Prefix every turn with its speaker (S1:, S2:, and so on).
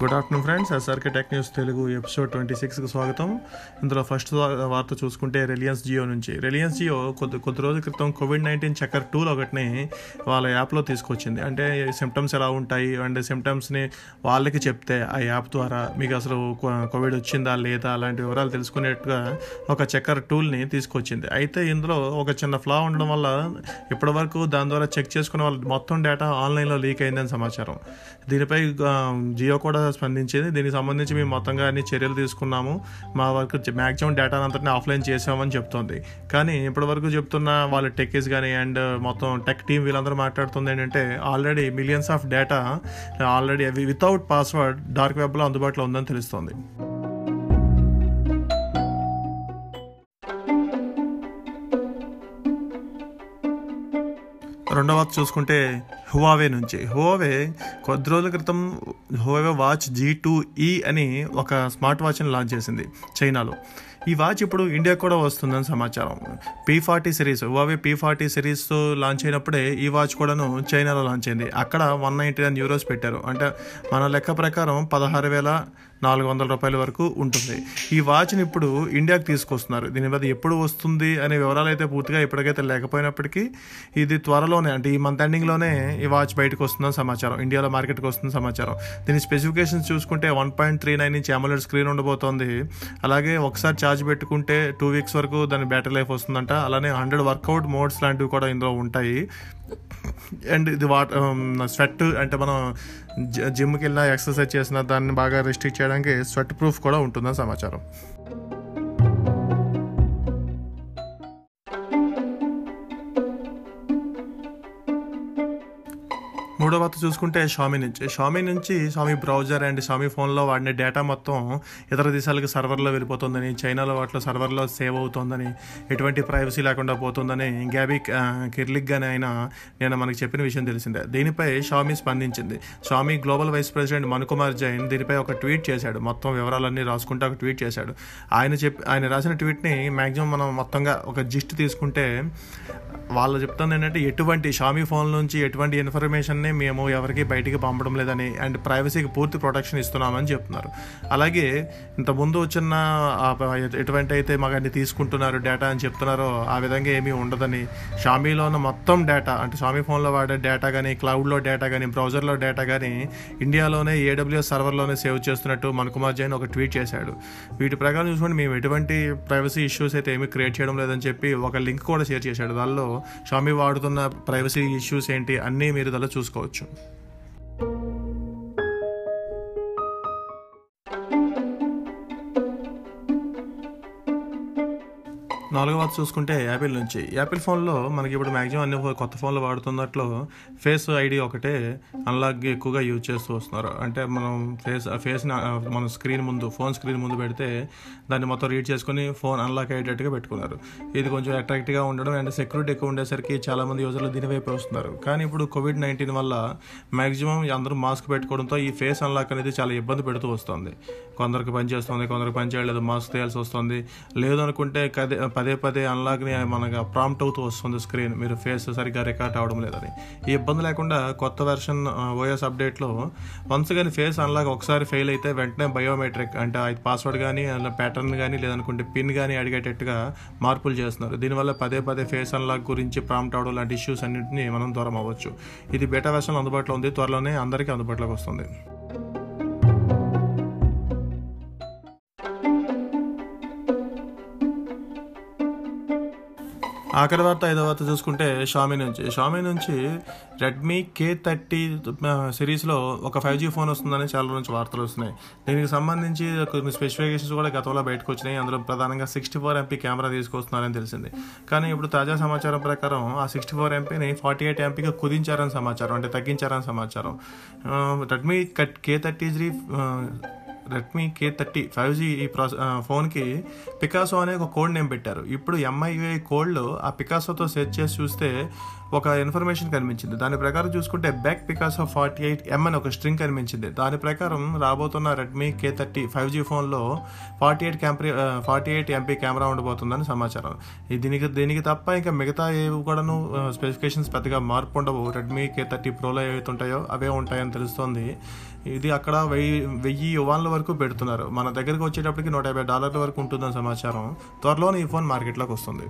S1: Good afternoon friends SRK tech news Telugu episode twenty సిక్స్కి స్వాగతం. ఇందులో ఫస్ట్ వార్త చూసుకుంటే రిలయన్స్ జియో నుంచి. రిలయన్స్ జియో కొద్ది కొద్ది రోజుల క్రితం కోవిడ్ నైన్టీన్ చెక్కర్ టూల్ ఒకటిని వాళ్ళ యాప్లో తీసుకొచ్చింది. అంటే సిమ్టమ్స్ ఎలా ఉంటాయి అండ్ సిమ్టమ్స్ని వాళ్ళకి చెప్తే ఆ యాప్ ద్వారా మీకు అసలు కోవిడ్ వచ్చిందా లేదా అలాంటి వివరాలు తెలుసుకునేట్టుగా ఒక చెక్కర్ టూల్ని తీసుకొచ్చింది. అయితే ఇందులో ఒక చిన్న ఫ్లా ఉండడం వల్ల ఇప్పటివరకు దాని ద్వారా చెక్ చేసుకునే వాళ్ళు మొత్తం డేటా ఆన్లైన్లో లీక్ అయిందని సమాచారం. దీనిపై జియో కూడా స్పందించింది. దీనికి సంబంధించి మేము మొత్తంగా అన్ని చర్యలు తీసుకున్నాము. మా వరకు మ్యాక్సిమం డేటా అంతటిని ఆఫ్లైన్ చేసామని చెప్తోంది. కానీ ఇప్పటివరకు చెప్తున్న వాళ్ళ టెక్కీస్ కానీ అండ్ మొత్తం టెక్ టీం వీళ్ళందరూ మాట్లాడుతుంది ఏంటంటే already millions of data already without password dark వెబ్లో అందుబాటులో ఉందని తెలుస్తోంది. రెండవ చూసుకుంటే హువావే నుంచి. హువావే కొద్ది రోజుల క్రితం హువావే వాచ్ జీ టూ ఈ అని ఒక స్మార్ట్ వాచ్ని లాంచ్ చేసింది చైనాలో. ఈ వాచ్ ఇప్పుడు ఇండియా కూడా వస్తుందని సమాచారం. P forty series Huawei P forty series launch అయినప్పుడే ఈ వాచ్ కూడాను చైనాలో లాంచ్ అయింది. అక్కడ వన్ నైంటీ నైన్ యూరోస్ పెట్టారు. అంటే మన లెక్క ప్రకారం పదహారు వేల నాలుగు వందల రూపాయల వరకు ఉంటుంది. ఈ వాచ్ని ఇప్పుడు ఇండియాకి తీసుకొస్తున్నారు. దీని మీద ఎప్పుడు వస్తుంది అనే వివరాలు అయితే పూర్తిగా ఇప్పటికైతే లేకపోయినప్పటికీ ఇది త్వరలోనే అంటే ఈ మంత్ ఎండింగ్లోనే ఈ వాచ్ బయటకు వస్తుందని సమాచారం. ఇండియాలో మార్కెట్కి వస్తుందని సమాచారం. దీని స్పెసిఫికేషన్స్ చూసుకుంటే one point three nine inch AMOLED screen ఉండబోతోంది. అలాగే ఒకసారి ఛార్జ్ పెట్టుకుంటే టూ వీక్స్ వరకు దాని బ్యాటరీ లైఫ్ వస్తుందంట. అలానే హండ్రెడ్ వర్కౌట్ మోడ్స్ లాంటివి కూడా ఇందులో ఉంటాయి. అండ్ ఇది వాట్ స్వెట్ um, అంటే మనం జిమ్కి వెళ్ళినా ఎక్సర్సైజ్ చేసిన దాన్ని బాగా రెస్ట్రిక్ట్ చేయడానికి స్వెట్ ప్రూఫ్ కూడా ఉంటుందని సమాచారం. మూడో వార్త చూసుకుంటే షామీ నుంచి. షామీ నుంచి షామీ బ్రౌజర్ అండ్ షామీ ఫోన్లో వాడిన డేటా మొత్తం ఇతర దేశాలకు సర్వర్లో వెళ్ళిపోతుందని చైనాలో వాటిలో సర్వర్లో సేవ్ అవుతుందని ఎటువంటి ప్రైవసీ లేకుండా పోతుందని గ్యాబీ ఆ, కిర్లిక్ గానే ఆయన నేను మనకు చెప్పిన విషయం తెలిసిందే. దీనిపై షామీ స్పందించింది. Xiaomi global vice president Manu Kumar Jain దీనిపై ఒక ట్వీట్ చేశాడు. మొత్తం వివరాలన్నీ రాసుకుంటూ ఒక ట్వీట్ చేశాడు. ఆయన చెప్పి ఆయన రాసిన ట్వీట్ని మ్యాక్సిమం మనం మొత్తంగా ఒక జిస్ట్ తీసుకుంటే వాళ్ళు చెప్తుంది ఏంటంటే ఎటువంటి షామీ ఫోన్ నుంచి ఎటువంటి ఇన్ఫర్మేషన్ని మేము ఎవరికి బయటికి పంపడం లేదని అండ్ ప్రైవసీకి పూర్తి ప్రొటెక్షన్ ఇస్తున్నామని చెప్తున్నారు. అలాగే ఇంతకుముందు వచ్చిన ఎటువంటి అయితే మాకు అన్ని తీసుకుంటున్నారు డేటా అని చెప్తున్నారో ఆ విధంగా ఏమీ ఉండదని షామీలో ఉన్న మొత్తం డేటా అంటే షామీ ఫోన్లో వాడే డేటా కానీ క్లౌడ్లో డేటా కానీ బ్రౌజర్లో డేటా కానీ ఇండియాలోనే ఏడబ్ల్యూఎస్ సర్వర్లోనే సేవ్ చేస్తున్నట్టు మనుకుమార్ జైన్ ఒక ట్వీట్ చేశాడు. వీటి ప్రకారం చూసుకుంటే మేము ఎటువంటి ప్రైవసీ ఇష్యూస్ అయితే ఏమీ క్రియేట్ చేయడం లేదని చెప్పి ఒక లింక్ కూడా షేర్ చేశాడు. దానిలో స్వామి వాడుతున్న ప్రైవసీ ఇష్యూస్ ఏంటి అన్నీ మీరు దానిలో చూసుకోవచ్చు. నాలుగో చూసుకుంటే యాపిల్ నుంచి. యాపిల్ ఫోన్లో మనకి ఇప్పుడు మ్యాక్సిమం అన్ని కొత్త ఫోన్లు వాడుతున్నట్లు ఫేస్ ఐడి ఒకటే అన్లాక్ ఎక్కువగా యూజ్ చేస్తూ వస్తున్నారు. అంటే మనం ఫేస్ ఫేస్ని మన స్క్రీన్ ముందు ఫోన్ స్క్రీన్ ముందు పెడితే దాన్ని మొత్తం రీడ్ చేసుకుని ఫోన్ అన్లాక్ అయ్యేటట్టుగా పెట్టుకున్నారు. ఇది కొంచెం అట్రాక్టివ్గా ఉండడం అండ్ సెక్యూరిటీ ఎక్కువ ఉండేసరికి చాలామంది యూజర్లు దీనివైపు వస్తున్నారు. కానీ ఇప్పుడు కోవిడ్ నైన్టీన్ వల్ల మ్యాక్సిమం అందరూ మాస్క్ పెట్టుకోవడంతో ఈ ఫేస్ అన్లాక్ అనేది చాలా ఇబ్బంది పెడుతూ వస్తుంది. కొందరికి పని చేస్తుంది కొందరికి పని చేయలేదు మాస్క్ తీయాల్సి వస్తుంది. లేదు అనుకుంటే కదే పదే పదే అన్లాక్ని మనకు ప్రాంప్ట్ అవుతూ వస్తుంది స్క్రీన్ మీరు ఫేస్ సరిగ్గా రికార్డ్ అవడం లేదని ఈ ఇబ్బంది లేకుండా కొత్త వెర్షన్ ఓఎస్ అప్డేట్లో వన్స్ కానీ ఫేస్ అన్లాక్ ఒకసారి ఫెయిల్ అయితే వెంటనే బయోమెట్రిక్ అంటే అది పాస్వర్డ్ కానీ ప్యాటర్న్ కానీ లేదనుకుంటే పిన్ కానీ అడిగేటట్టుగా మార్పులు చేస్తున్నారు. దీనివల్ల పదే పదే ఫేస్ అన్లాక్ గురించి ప్రాంప్ట్ అవడం లాంటి ఇష్యూస్ అన్నింటినీ మనం దూరం అవ్వచ్చు. ఇది బెటా వెర్షన్ అందుబాటులో ఉంది. త్వరలోనే అందరికీ అందుబాటులోకి వస్తుంది. ఆఖరి వార్త ఐదో వార్త చూసుకుంటే షామీ నుంచి. షామీ నుంచి రెడ్మీ కే థర్టీ సిరీస్లో ఒక ఫైవ్ జీ ఫోన్ వస్తుందని చాలా నుంచి వార్తలు వస్తున్నాయి. దీనికి సంబంధించి కొన్ని స్పెసిఫికేషన్స్ కూడా గతంలో బయటకు వచ్చినాయి. అందులో ప్రధానంగా సిక్స్టీ ఫోర్ ఎంపీ కెమెరా తీసుకొస్తున్నారని తెలిసింది. కానీ ఇప్పుడు తాజా సమాచారం ప్రకారం ఆ సిక్స్టీ ఫోర్ ఎంపీని ఫార్టీ ఎయిట్ ఎంపీగా కుదించారని సమాచారం అంటే తగ్గించారని సమాచారం. Redmi cut K thirty three Redmi K thirty five G ఈ ప్రాసె ఫోన్కి పికాసో అనే ఒక కోడ్ నేమ్ పెట్టారు. ఇప్పుడు ఎంఐయుఐ కోడ్లో ఆ పికాసోతో సెర్చ్ చేసి చూస్తే ఒక ఇన్ఫర్మేషన్ కనిపించింది. దాని ప్రకారం చూసుకుంటే బ్యాక్ పికాస్ ఆఫ్ ఫార్టీ ఎయిట్ ఎం అని ఒక స్ట్రింగ్ కనిపించింది. దాని ప్రకారం రాబోతున్న Redmi K thirty five G ఫోన్లో ఫార్టీ ఎయిట్ క్యాంప్రీ ఫార్టీ ఎయిట్ ఎంపీ కెమెరా ఉండబోతుందని సమాచారం. దీనికి దీనికి తప్ప ఇంకా మిగతా ఏవి కూడాను స్పెసిఫికేషన్స్ పెద్దగా మార్పు ఉండవు. రెడ్మీ కే థర్టీ ప్రోలో ఏవైతే ఉంటాయో అవే ఉంటాయని తెలుస్తోంది. ఇది అక్కడ వెయ్యి వెయ్యి యువాన్ల వరకు పెడుతున్నారు. మన దగ్గరకు వచ్చేటప్పటికి నూట యాభై డాలర్ల వరకు ఉంటుందని సమాచారం. త్వరలోనే ఈ ఫోన్ మార్కెట్లోకి వస్తుంది.